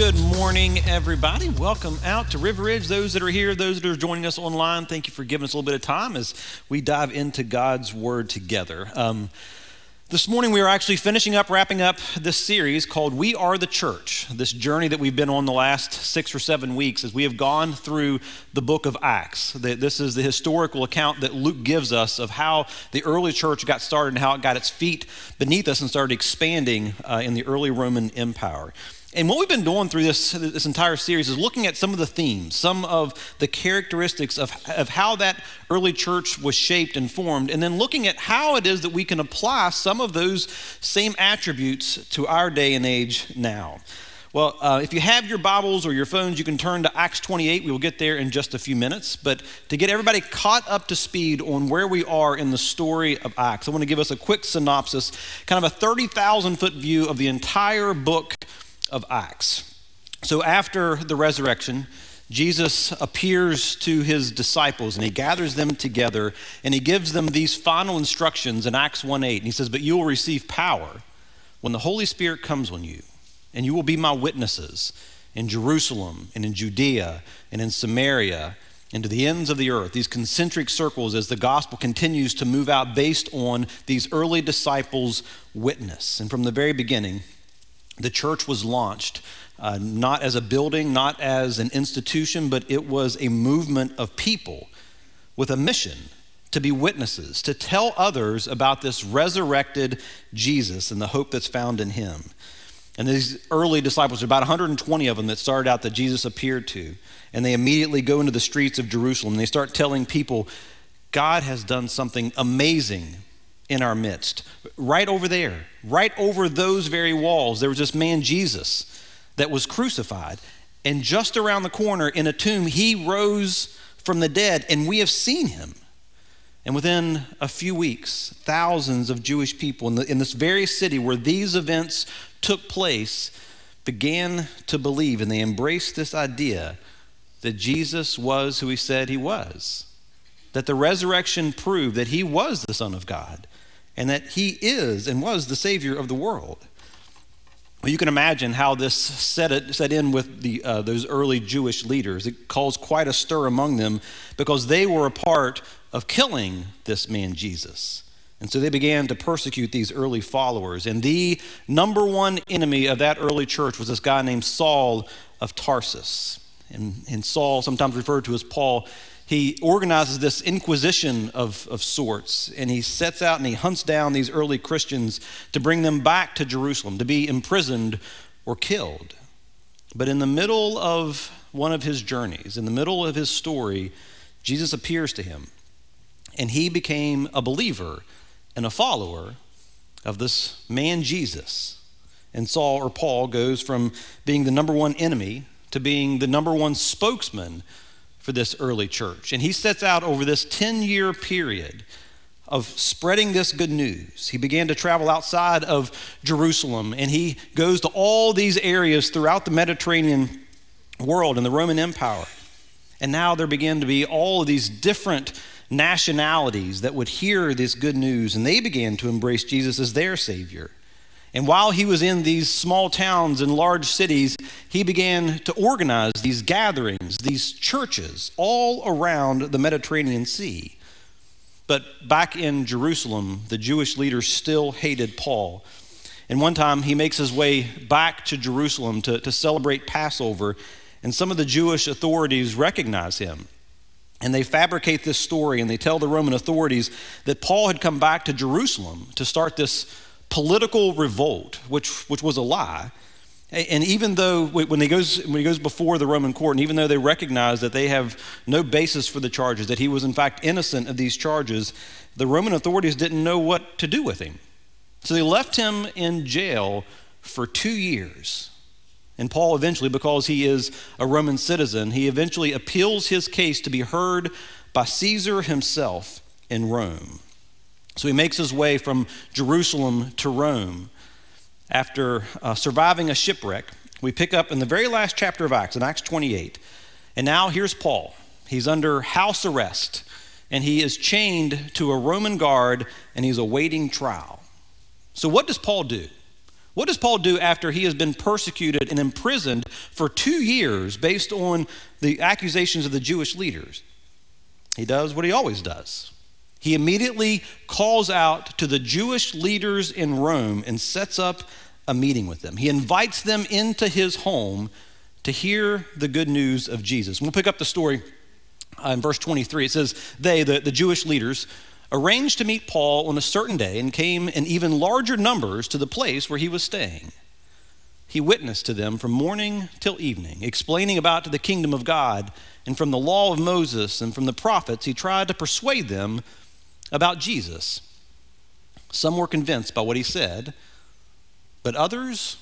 Good morning, everybody. Welcome out to River Ridge. Those that are here, those that are joining us online, thank you for giving us a little bit of time as we dive into God's Word together. Um, this morning, we are actually finishing up, wrapping up this series called We Are the Church, this journey that we've been on the last six or seven weeks as we have gone through the book of Acts. This is the historical account that Luke gives us of how the early church got started and how it got its feet beneath us and started expanding uh, in the early Roman Empire. And what we've been doing through this, this entire series is looking at some of the themes, some of the characteristics of, of how that early church was shaped and formed, and then looking at how it is that we can apply some of those same attributes to our day and age now. Well, uh, if you have your Bibles or your phones, you can turn to Acts 28. We will get there in just a few minutes. But to get everybody caught up to speed on where we are in the story of Acts, I want to give us a quick synopsis, kind of a 30,000 foot view of the entire book of Acts. So after the resurrection, Jesus appears to his disciples and he gathers them together and he gives them these final instructions in Acts 1 8. And he says, But you will receive power when the Holy Spirit comes on you, and you will be my witnesses in Jerusalem and in Judea and in Samaria and to the ends of the earth, these concentric circles as the gospel continues to move out based on these early disciples' witness. And from the very beginning, the church was launched uh, not as a building, not as an institution, but it was a movement of people with a mission to be witnesses, to tell others about this resurrected Jesus and the hope that's found in him. And these early disciples, about 120 of them that started out that Jesus appeared to, and they immediately go into the streets of Jerusalem and they start telling people, God has done something amazing in our midst. Right over there, right over those very walls, there was this man, Jesus, that was crucified. And just around the corner in a tomb, he rose from the dead, and we have seen him. And within a few weeks, thousands of Jewish people in, the, in this very city where these events took place began to believe, and they embraced this idea that Jesus was who he said he was. That the resurrection proved that he was the Son of God and that he is and was the Savior of the world. Well, you can imagine how this set, it, set in with the, uh, those early Jewish leaders. It caused quite a stir among them because they were a part of killing this man Jesus. And so they began to persecute these early followers. And the number one enemy of that early church was this guy named Saul of Tarsus. And, and Saul, sometimes referred to as Paul, he organizes this inquisition of, of sorts, and he sets out and he hunts down these early Christians to bring them back to Jerusalem to be imprisoned or killed. But in the middle of one of his journeys, in the middle of his story, Jesus appears to him, and he became a believer and a follower of this man Jesus. And Saul or Paul goes from being the number one enemy to being the number one spokesman for this early church. And he sets out over this 10 year period of spreading this good news. He began to travel outside of Jerusalem and he goes to all these areas throughout the Mediterranean world and the Roman Empire. And now there began to be all of these different nationalities that would hear this good news and they began to embrace Jesus as their Savior. And while he was in these small towns and large cities, he began to organize these gatherings, these churches, all around the Mediterranean Sea. But back in Jerusalem, the Jewish leaders still hated Paul. And one time he makes his way back to Jerusalem to, to celebrate Passover, and some of the Jewish authorities recognize him. And they fabricate this story and they tell the Roman authorities that Paul had come back to Jerusalem to start this political revolt, which, which was a lie. And even though when he, goes, when he goes before the Roman court, and even though they recognize that they have no basis for the charges, that he was in fact innocent of these charges, the Roman authorities didn't know what to do with him. So they left him in jail for two years. And Paul eventually, because he is a Roman citizen, he eventually appeals his case to be heard by Caesar himself in Rome. So he makes his way from Jerusalem to Rome. After uh, surviving a shipwreck, we pick up in the very last chapter of Acts, in Acts 28. And now here's Paul. He's under house arrest, and he is chained to a Roman guard, and he's awaiting trial. So, what does Paul do? What does Paul do after he has been persecuted and imprisoned for two years based on the accusations of the Jewish leaders? He does what he always does. He immediately calls out to the Jewish leaders in Rome and sets up a meeting with them. He invites them into his home to hear the good news of Jesus. We'll pick up the story uh, in verse 23. It says, They, the, the Jewish leaders, arranged to meet Paul on a certain day and came in even larger numbers to the place where he was staying. He witnessed to them from morning till evening, explaining about the kingdom of God, and from the law of Moses and from the prophets, he tried to persuade them about Jesus. Some were convinced by what he said, but others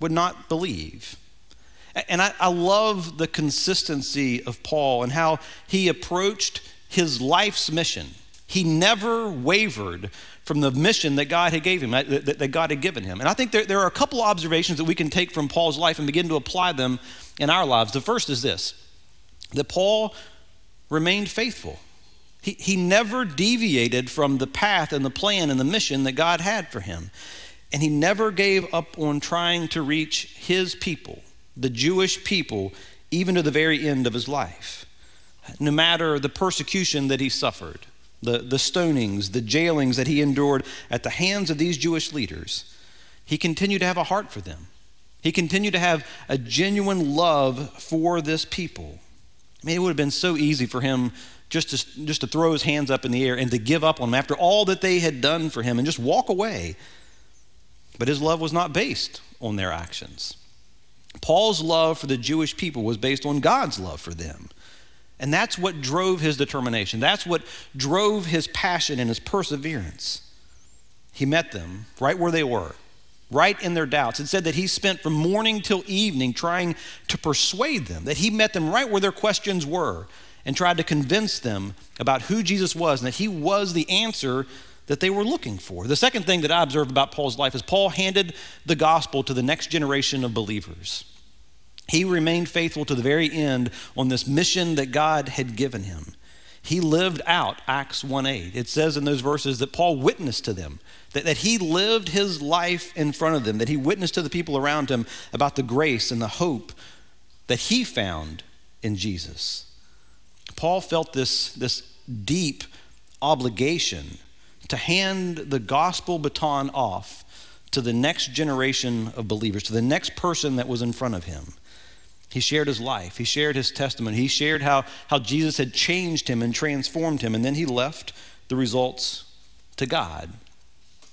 would not believe. And I, I, love the consistency of Paul and how he approached his life's mission he never wavered from the mission that God had gave him, that, that God had given him. And I think there, there are a couple observations that we can take from Paul's life and begin to apply them in our lives. The first is this that Paul remained faithful. He, he never deviated from the path and the plan and the mission that God had for him. And he never gave up on trying to reach his people, the Jewish people, even to the very end of his life, no matter the persecution that he suffered the, the stonings, the jailings that he endured at the hands of these Jewish leaders, he continued to have a heart for them. He continued to have a genuine love for this people. I mean, it would have been so easy for him just to, just to throw his hands up in the air and to give up on them after all that they had done for him and just walk away. But his love was not based on their actions. Paul's love for the Jewish people was based on God's love for them. And that's what drove his determination. That's what drove his passion and his perseverance. He met them right where they were, right in their doubts. It said that he spent from morning till evening trying to persuade them, that he met them right where their questions were and tried to convince them about who Jesus was and that he was the answer that they were looking for. The second thing that I observed about Paul's life is Paul handed the gospel to the next generation of believers. He remained faithful to the very end on this mission that God had given him. He lived out Acts 1 8. It says in those verses that Paul witnessed to them, that, that he lived his life in front of them, that he witnessed to the people around him about the grace and the hope that he found in Jesus. Paul felt this, this deep obligation to hand the gospel baton off to the next generation of believers, to the next person that was in front of him. He shared his life. He shared his testimony. He shared how, how Jesus had changed him and transformed him. And then he left the results to God.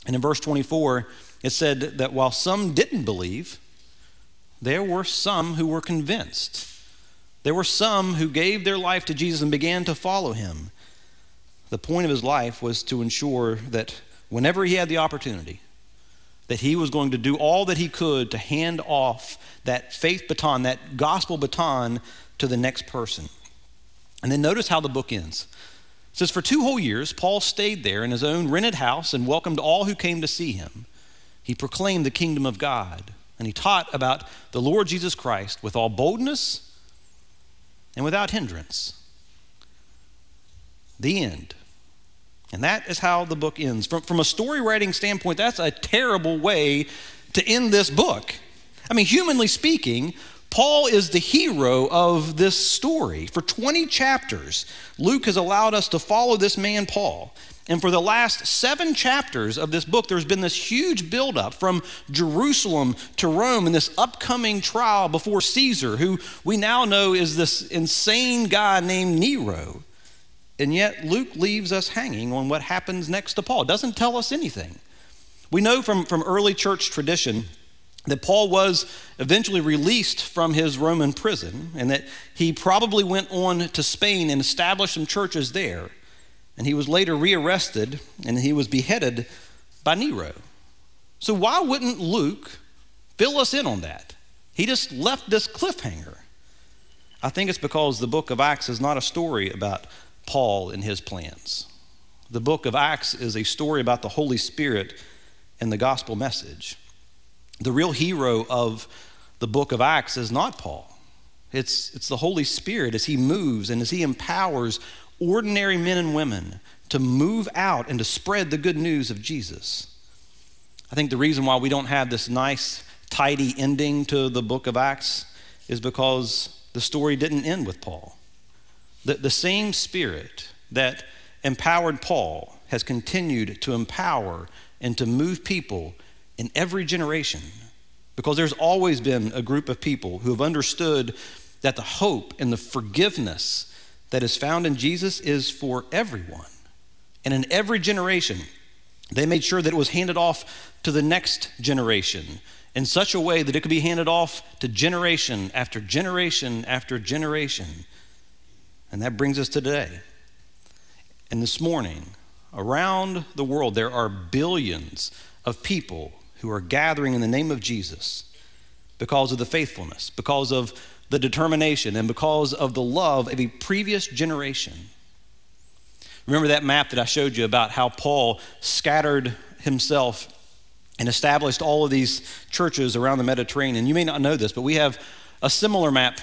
And in verse 24, it said that while some didn't believe, there were some who were convinced. There were some who gave their life to Jesus and began to follow him. The point of his life was to ensure that whenever he had the opportunity, that he was going to do all that he could to hand off that faith baton, that gospel baton to the next person. And then notice how the book ends. It says, For two whole years, Paul stayed there in his own rented house and welcomed all who came to see him. He proclaimed the kingdom of God, and he taught about the Lord Jesus Christ with all boldness and without hindrance. The end. And that is how the book ends. From, from a story writing standpoint, that's a terrible way to end this book. I mean, humanly speaking, Paul is the hero of this story. For 20 chapters, Luke has allowed us to follow this man, Paul. And for the last seven chapters of this book, there's been this huge buildup from Jerusalem to Rome and this upcoming trial before Caesar, who we now know is this insane guy named Nero. And yet, Luke leaves us hanging on what happens next to Paul. Doesn't tell us anything. We know from, from early church tradition that Paul was eventually released from his Roman prison and that he probably went on to Spain and established some churches there. And he was later rearrested and he was beheaded by Nero. So, why wouldn't Luke fill us in on that? He just left this cliffhanger. I think it's because the book of Acts is not a story about Paul and his plans. The book of Acts is a story about the Holy Spirit and the gospel message. The real hero of the book of Acts is not Paul. It's, it's the Holy Spirit as he moves and as he empowers ordinary men and women to move out and to spread the good news of Jesus. I think the reason why we don't have this nice, tidy ending to the book of Acts is because the story didn't end with Paul. The, the same spirit that empowered Paul has continued to empower and to move people in every generation because there's always been a group of people who have understood that the hope and the forgiveness that is found in Jesus is for everyone. And in every generation, they made sure that it was handed off to the next generation in such a way that it could be handed off to generation after generation after generation. And that brings us to today. And this morning, around the world, there are billions of people who are gathering in the name of Jesus because of the faithfulness, because of the determination, and because of the love of a previous generation. Remember that map that I showed you about how Paul scattered himself and established all of these churches around the Mediterranean. You may not know this, but we have a similar map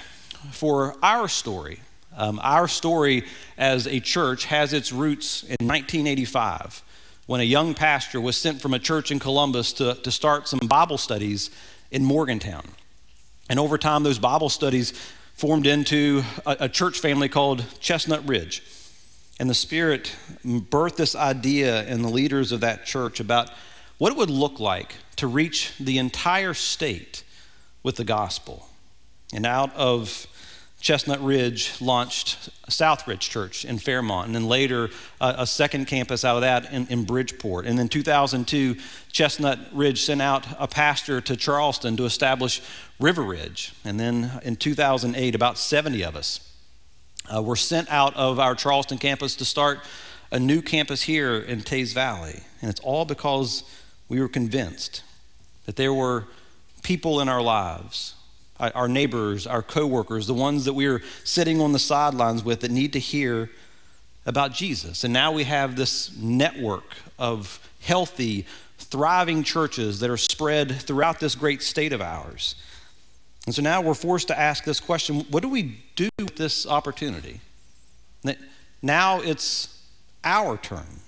for our story. Um, our story as a church has its roots in 1985 when a young pastor was sent from a church in Columbus to, to start some Bible studies in Morgantown. And over time, those Bible studies formed into a, a church family called Chestnut Ridge. And the Spirit birthed this idea in the leaders of that church about what it would look like to reach the entire state with the gospel. And out of Chestnut Ridge launched Southridge Church in Fairmont, and then later uh, a second campus out of that in, in, Bridgeport. And then 2002, Chestnut Ridge sent out a pastor to Charleston to establish River Ridge. And then in 2008, about 70 of us uh, were sent out of our Charleston campus to start a new campus here in Teays Valley. And it's all because we were convinced that there were people in our lives, our neighbors, our coworkers, the ones that we are sitting on the sidelines with that need to hear about Jesus. And now we have this network of healthy, thriving churches that are spread throughout this great state of ours. And so now we're forced to ask this question what do we do with this opportunity? Now it's our turn.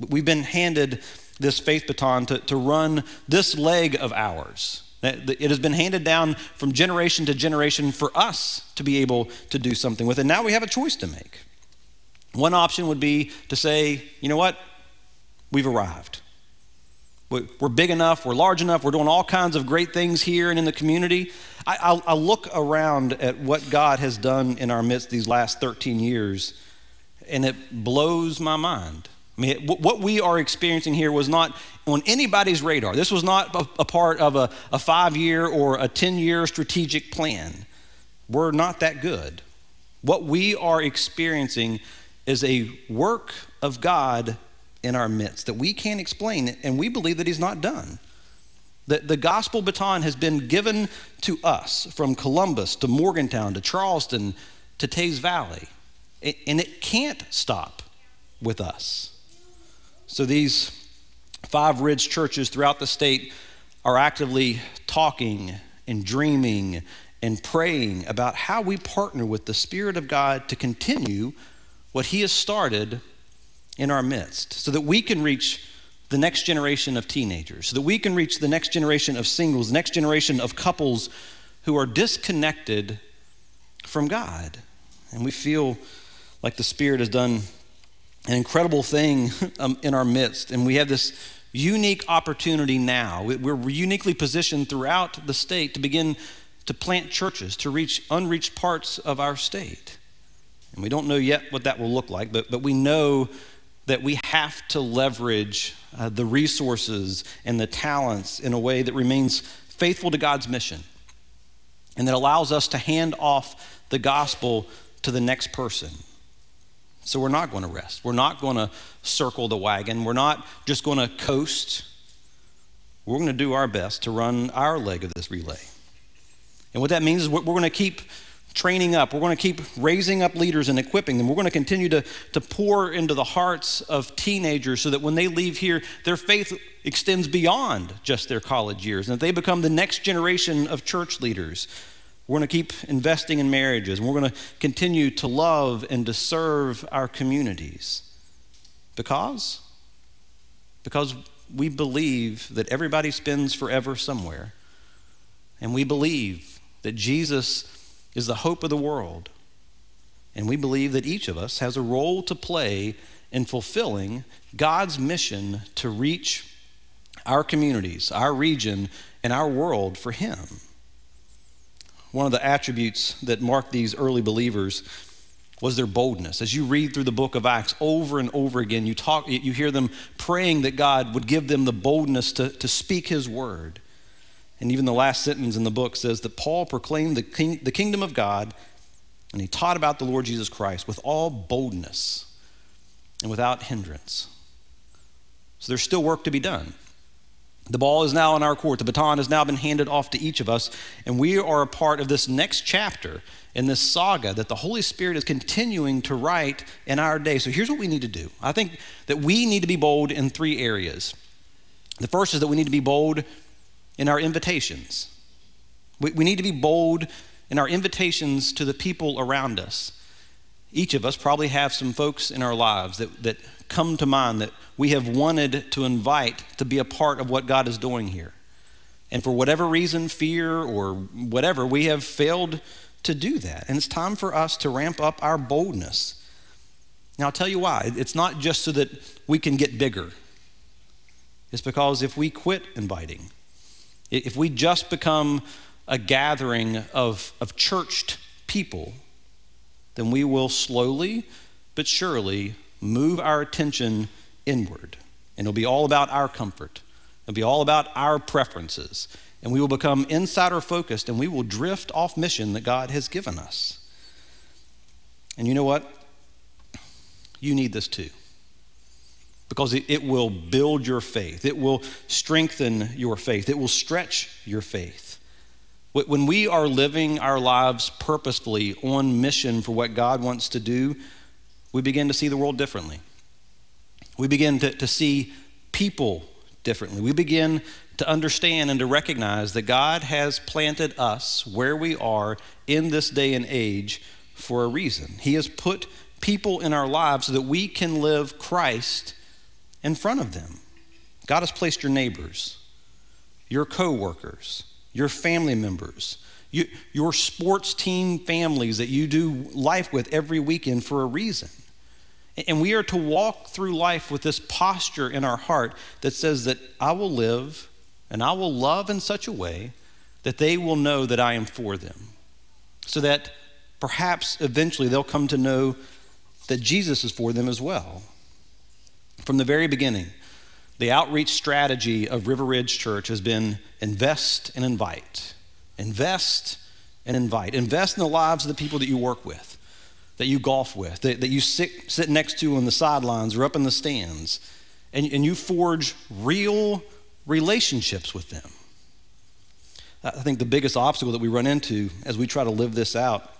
We've been handed this faith baton to, to run this leg of ours. It has been handed down from generation to generation for us to be able to do something with it. Now we have a choice to make. One option would be to say, you know what? We've arrived. We're big enough, we're large enough, we're doing all kinds of great things here and in the community. I, I, look around at what God has done in our midst these last 13 years, and it blows my mind. I mean, what we are experiencing here was not on anybody's radar. This was not a, part of a, a five year or a 10 year strategic plan. We're not that good. What we are experiencing is a work of God in our midst that we can't explain, and we believe that He's not done. The, the gospel baton has been given to us from Columbus to Morgantown to Charleston to Teays Valley, and it can't stop with us. So these five ridge churches throughout the state are actively talking and dreaming and praying about how we partner with the Spirit of God to continue what He has started in our midst so that we can reach the next generation of teenagers, so that we can reach the next generation of singles, the next generation of couples who are disconnected from God. And we feel like the Spirit has done an incredible thing um, in our midst. And we have this unique opportunity now. We're uniquely positioned throughout the state to begin to plant churches, to reach unreached parts of our state. And we don't know yet what that will look like, but, but we know that we have to leverage uh, the resources and the talents in a way that remains faithful to God's mission and that allows us to hand off the gospel to the next person. So we're not going to rest. We're not going to circle the wagon. We're not just going to coast. We're going to do our best to run our leg of this relay. And what that means is we're going to keep training up. We're going to keep raising up leaders and equipping them. We're going to continue to, to pour into the hearts of teenagers so that when they leave here, their faith extends beyond just their college years and that they become the next generation of church leaders we're going to keep investing in marriages. And we're going to continue to love and to serve our communities. Because? Because we believe that everybody spends forever somewhere. And we believe that Jesus is the hope of the world. And we believe that each of us has a role to play in fulfilling God's mission to reach our communities, our region, and our world for Him. One of the attributes that marked these early believers was their boldness. As you read through the book of Acts over and over again, you, talk, you hear them praying that God would give them the boldness to, to speak His word. And even the last sentence in the book says that Paul proclaimed the, king, the kingdom of God and he taught about the Lord Jesus Christ with all boldness and without hindrance. So there's still work to be done. The ball is now in our court. The baton has now been handed off to each of us, and we are a part of this next chapter in this saga that the Holy Spirit is continuing to write in our day. So here's what we need to do. I think that we need to be bold in three areas. The first is that we need to be bold in our invitations. We, we need to be bold in our invitations to the people around us. Each of us probably have some folks in our lives that, that come to mind that we have wanted to invite to be a part of what God is doing here. And for whatever reason, fear or whatever, we have failed to do that. And it's time for us to ramp up our boldness. Now, I'll tell you why. It's not just so that we can get bigger, it's because if we quit inviting, if we just become a gathering of, of churched people, then we will slowly but surely move our attention inward. And it'll be all about our comfort, it'll be all about our preferences. And we will become insider focused and we will drift off mission that God has given us. And you know what? You need this too. Because it, it will build your faith, it will strengthen your faith, it will stretch your faith. When we are living our lives purposefully on mission for what God wants to do, we begin to see the world differently. We begin to, to see people differently. We begin to understand and to recognize that God has planted us where we are in this day and age for a reason. He has put people in our lives so that we can live Christ in front of them. God has placed your neighbors, your coworkers, your family members, you, your sports team families that you do life with every weekend for a reason. And we are to walk through life with this posture in our heart that says that I will live and I will love in such a way that they will know that I am for them. So that perhaps eventually they'll come to know that Jesus is for them as well. From the very beginning, the outreach strategy of River Ridge Church has been invest and invite. Invest and invite. Invest in the lives of the people that you work with that you golf with, that, that you sit, sit next to on the sidelines or up in the stands, and, and you forge real relationships with them. I think the biggest obstacle that we run into as we try to live this out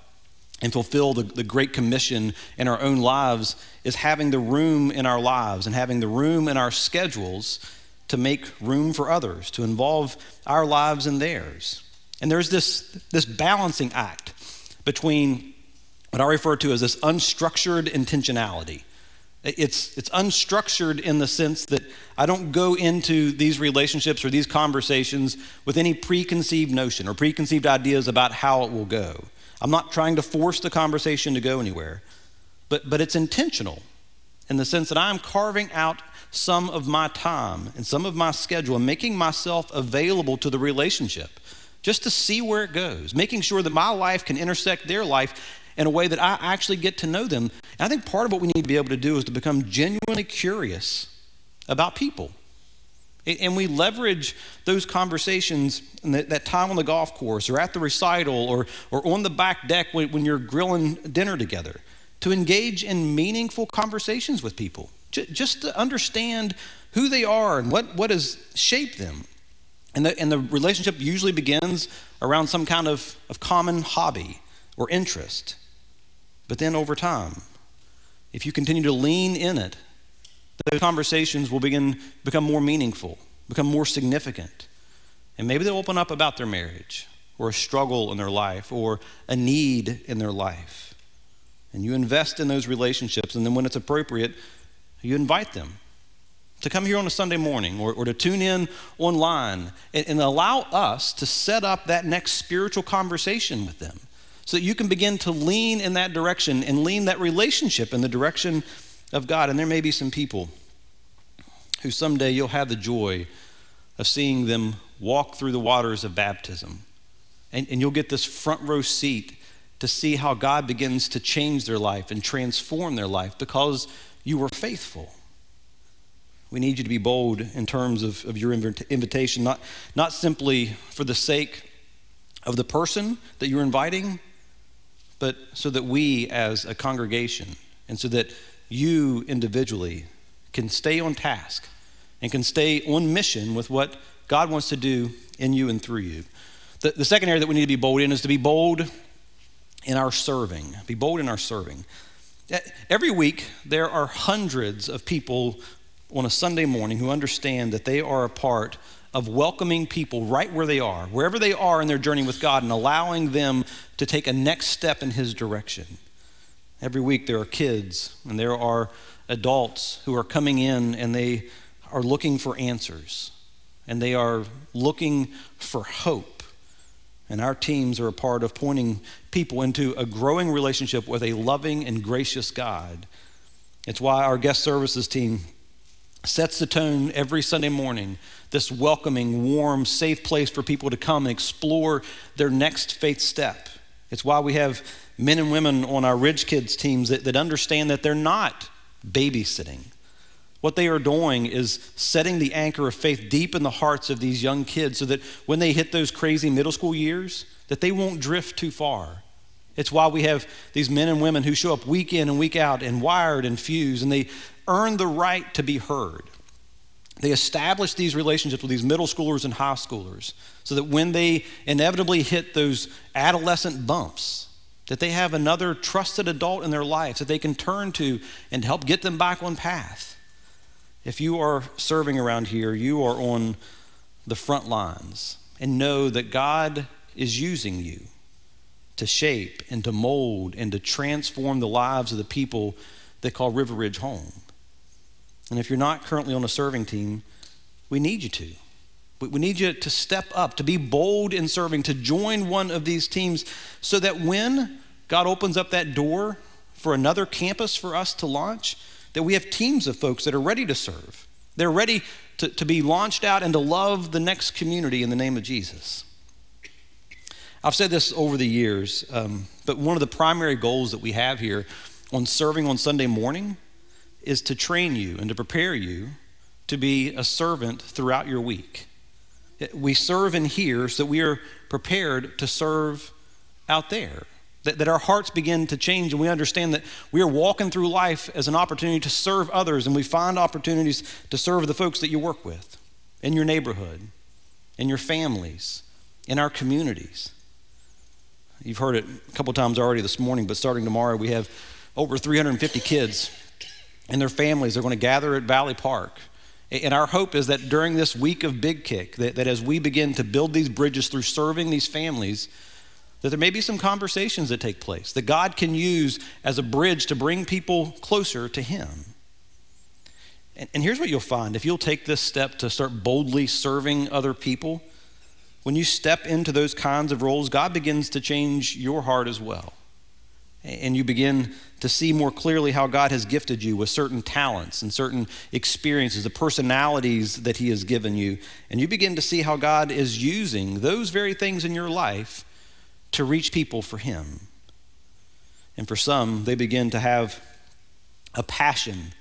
and fulfill the, the Great Commission in our own lives is having the room in our lives and having the room in our schedules to make room for others, to involve our lives in theirs. And there's this, this balancing act between what I refer to as this unstructured intentionality. It's, it's unstructured in the sense that I don't go into these relationships or these conversations with any preconceived notion or preconceived ideas about how it will go. I'm not trying to force the conversation to go anywhere, but, but it's intentional in the sense that I'm carving out some of my time and some of my schedule and making myself available to the relationship just to see where it goes, making sure that my life can intersect their life in a way that I actually get to know them. And I think part of what we need to be able to do is to become genuinely curious about people. And we leverage those conversations and that, time on the golf course or at the recital or, or on the back deck when, when you're grilling dinner together to engage in meaningful conversations with people, just to understand who they are and what, what has shaped them. And the, and the relationship usually begins around some kind of, of common hobby or interest. But then over time, if you continue to lean in it, those conversations will begin become more meaningful, become more significant. And maybe they'll open up about their marriage or a struggle in their life or a need in their life. And you invest in those relationships, and then when it's appropriate, you invite them. to come here on a Sunday morning or, or to tune in online and, and allow us to set up that next spiritual conversation with them so that you can begin to lean in that direction and lean that relationship in the direction of God. And there may be some people who someday you'll have the joy of seeing them walk through the waters of baptism. And, and you'll get this front row seat to see how God begins to change their life and transform their life because you were faithful. We need you to be bold in terms of, of your invitation, not, not simply for the sake of the person that you're inviting, but so that we as a congregation and so that you individually can stay on task and can stay on mission with what God wants to do in you and through you. The, the second area that we need to be bold in is to be bold in our serving. Be bold in our serving. Every week, there are hundreds of people on a Sunday morning who understand that they are a part of welcoming people right where they are, wherever they are in their journey with God, and allowing them to take a next step in His direction. Every week, there are kids and there are adults who are coming in and they are looking for answers and they are looking for hope. And our teams are a part of pointing people into a growing relationship with a loving and gracious God. It's why our guest services team sets the tone every Sunday morning this welcoming, warm, safe place for people to come and explore their next faith step. It's why we have men and women on our Ridge Kids teams that, that understand that they're not babysitting. What they are doing is setting the anchor of faith deep in the hearts of these young kids so that when they hit those crazy middle school years, that they won't drift too far. It's why we have these men and women who show up week in and week out and wired and fused, and they earn the right to be heard. They establish these relationships with these middle schoolers and high schoolers so that when they inevitably hit those adolescent bumps, that they have another trusted adult in their life that they can turn to and help get them back on path. If you are serving around here, you are on the front lines and know that God is using you to shape and to mold and to transform the lives of the people that call River Ridge home. And if you're not currently on a serving team, we need you to. We need you to step up, to be bold in serving, to join one of these teams so that when God opens up that door for another campus for us to launch, that we have teams of folks that are ready to serve. They're ready to, to be launched out and to love the next community in the name of Jesus. I've said this over the years, um, but one of the primary goals that we have here on serving on Sunday morning is to train you and to prepare you to be a servant throughout your week. We serve in here so that we are prepared to serve out there. That, that our hearts begin to change and we understand that we are walking through life as an opportunity to serve others and we find opportunities to serve the folks that you work with in your neighborhood, in your families, in our communities. You've heard it a couple times already this morning, but starting tomorrow, we have over 350 kids and their families They're going to gather at Valley Park. And our hope is that during this week of Big Kick, that, that as we begin to build these bridges through serving these families, that there may be some conversations that take place that God can use as a bridge to bring people closer to Him. And, and here's what you'll find if you'll take this step to start boldly serving other people, when you step into those kinds of roles, God begins to change your heart as well. And you begin to see more clearly how God has gifted you with certain talents and certain experiences, the personalities that He has given you. And you begin to see how God is using those very things in your life to reach people for Him. And for some, they begin to have a passion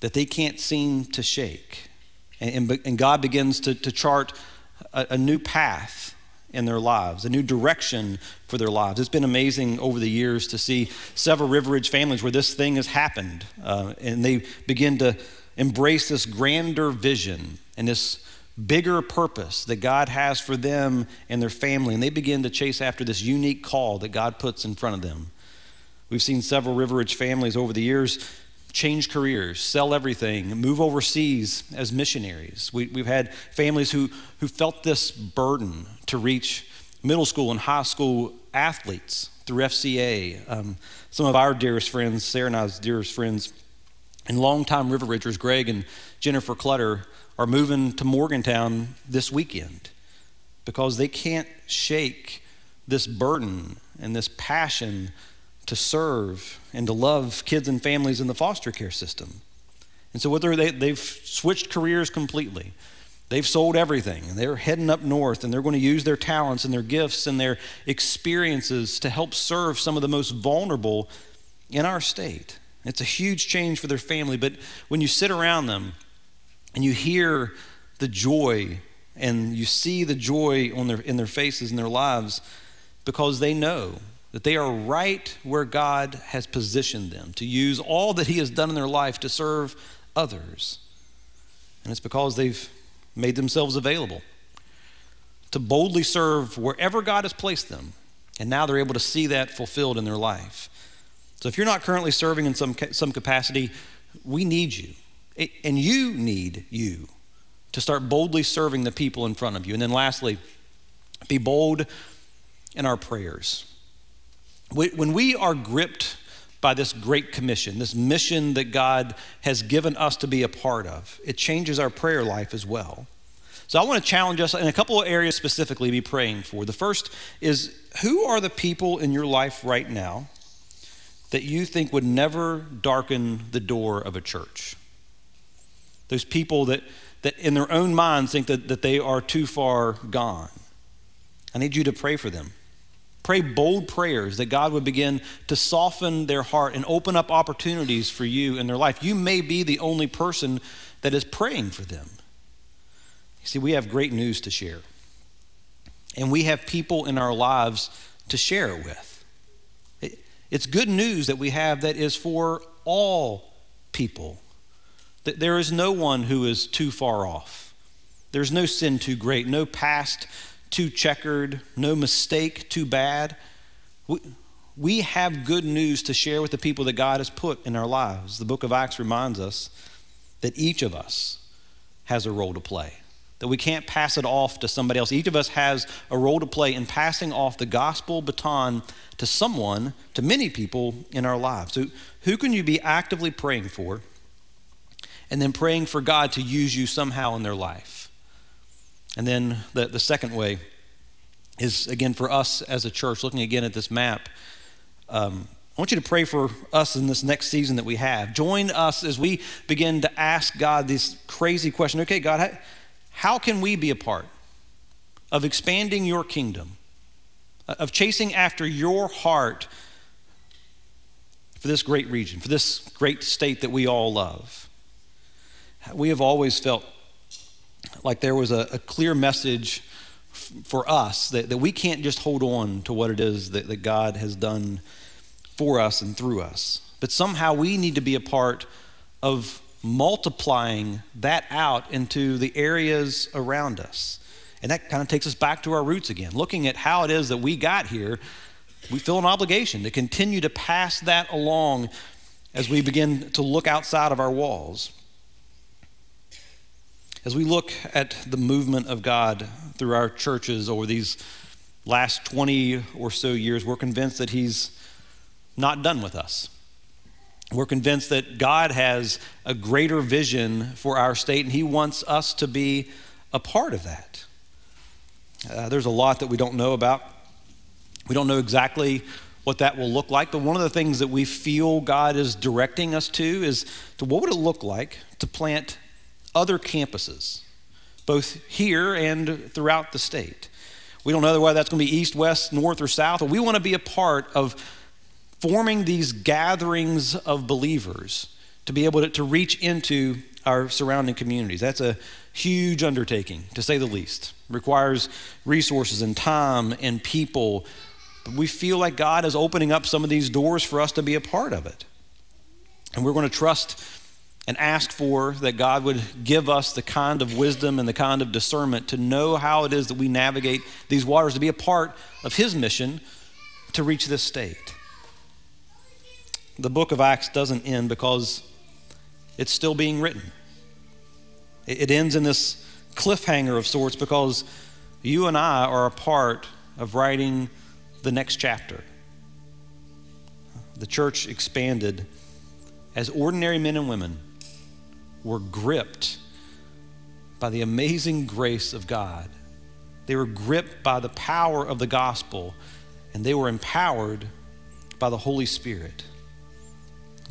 that they can't seem to shake. And, and, and God begins to, to chart a, a new path in their lives, a new direction for their lives. It's been amazing over the years to see several River Ridge families where this thing has happened, uh, and they begin to embrace this grander vision and this bigger purpose that God has for them and their family, and they begin to chase after this unique call that God puts in front of them. We've seen several River Ridge families over the years change careers, sell everything, move overseas as missionaries. We, have had families who, who felt this burden to reach middle school and high school athletes through FCA. Um, some of our dearest friends, Sarah and I's dearest friends, And longtime River Ridgers, Greg and Jennifer Clutter, are moving to Morgantown this weekend because they can't shake this burden and this passion to serve and to love kids and families in the foster care system. And so, what they, they've switched careers completely. They've sold everything and they're heading up north and they're going to use their talents and their gifts and their experiences to help serve some of the most vulnerable in our state. It's a huge change for their family, but when you sit around them and you hear the joy and you see the joy on their, in their faces and their lives because they know that they are right where God has positioned them to use all that He has done in their life to serve others. And it's because they've made themselves available to boldly serve wherever God has placed them. And now they're able to see that fulfilled in their life. So if you're not currently serving in some, some capacity, we need you. And you need you to start boldly serving the people in front of you. And then lastly, be bold in our prayers. When we are gripped by this great commission, this mission that God has given us to be a part of. It changes our prayer life as well. So I want to challenge us in a couple of areas specifically to be praying for. The first is who are the people in your life right now that you think would never darken the door of a church? Those people that, that in their own minds think that, that they are too far gone. I need you to pray for them. Pray bold prayers that God would begin to soften their heart and open up opportunities for you in their life. You may be the only person that is praying for them. You see, we have great news to share, and we have people in our lives to share it with. It's good news that we have that is for all people. That there is no one who is too far off. There's no sin too great, no past too checkered, no mistake too bad. We, we have good news to share with the people that God has put in our lives. The book of Acts reminds us that each of us has a role to play, that we can't pass it off to somebody else. Each of us has a role to play in passing off the gospel baton to someone, to many people in our lives. So, who can you be actively praying for and then praying for God to use you somehow in their life? And then the, the second way is, again, for us as a church, looking again at this map. Um, I want you to pray for us in this next season that we have. Join us as we begin to ask God this crazy question Okay, God, how, how can we be a part of expanding your kingdom, of chasing after your heart for this great region, for this great state that we all love? We have always felt like there was a, a clear message f- for us that, that we can't just hold on to what it is that, that God has done for us and through us. But somehow we need to be a part of multiplying that out into the areas around us. And that kind of takes us back to our roots again, looking at how it is that we got here. We feel an obligation to continue to pass that along as we begin to look outside of our walls. As we look at the movement of God through our churches over these last 20 or so years, we're convinced that He's not done with us. We're convinced that God has a greater vision for our state, and He wants us to be a part of that. Uh, there's a lot that we don't know about. We don't know exactly what that will look like, but one of the things that we feel God is directing us to is to what would it look like to plant other campuses, both here and throughout the state. We don't know whether that's going to be east, west, north, or south, but we want to be a part of forming these gatherings of believers to be able to, to reach into our surrounding communities. That's a huge undertaking, to say the least. It requires resources and time and people. But we feel like God is opening up some of these doors for us to be a part of it. And we're going to trust and ask for that God would give us the kind of wisdom and the kind of discernment to know how it is that we navigate these waters, to be a part of His mission to reach this state. The book of Acts doesn't end because it's still being written. It ends in this cliffhanger of sorts because you and I are a part of writing the next chapter. The church expanded as ordinary men and women, were gripped by the amazing grace of God. They were gripped by the power of the gospel, and they were empowered by the Holy Spirit.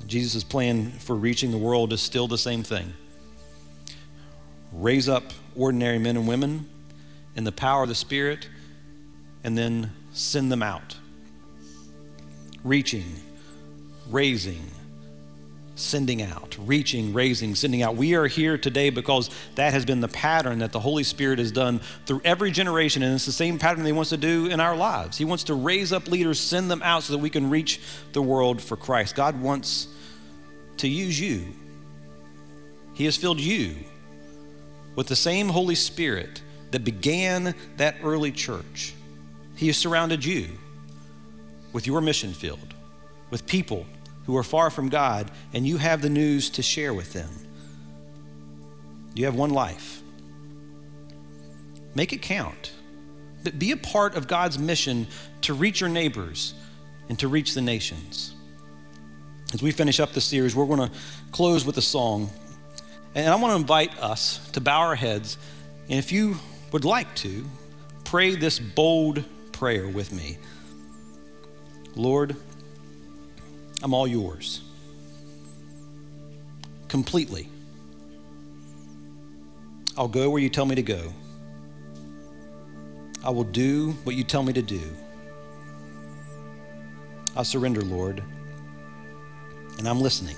Jesus' plan for reaching the world is still the same thing raise up ordinary men and women in the power of the Spirit, and then send them out. Reaching, raising, sending out, reaching, raising, sending out. We are here today because that has been the pattern that the Holy Spirit has done through every generation, and it's the same pattern that He wants to do in our lives. He wants to raise up leaders, send them out so that we can reach the world for Christ. God wants to use you. He has filled you with the same Holy Spirit that began that early church. He has surrounded you with your mission field, with people who are far from God, and you have the news to share with them. You have one life. Make it count. But be a part of God's mission to reach your neighbors and to reach the nations. As we finish up this series, we're going to close with a song. And I want to invite us to bow our heads. And if you would like to, pray this bold prayer with me Lord, I'm all yours. Completely. I'll go where you tell me to go. I will do what you tell me to do. I surrender, Lord, and I'm listening.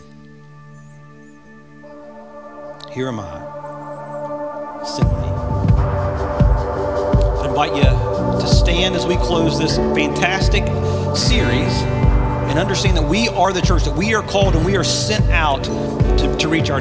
Here am I. Send me. I invite you to stand as we close this fantastic series and understand that we are the church, that we are called and we are sent out to, to reach our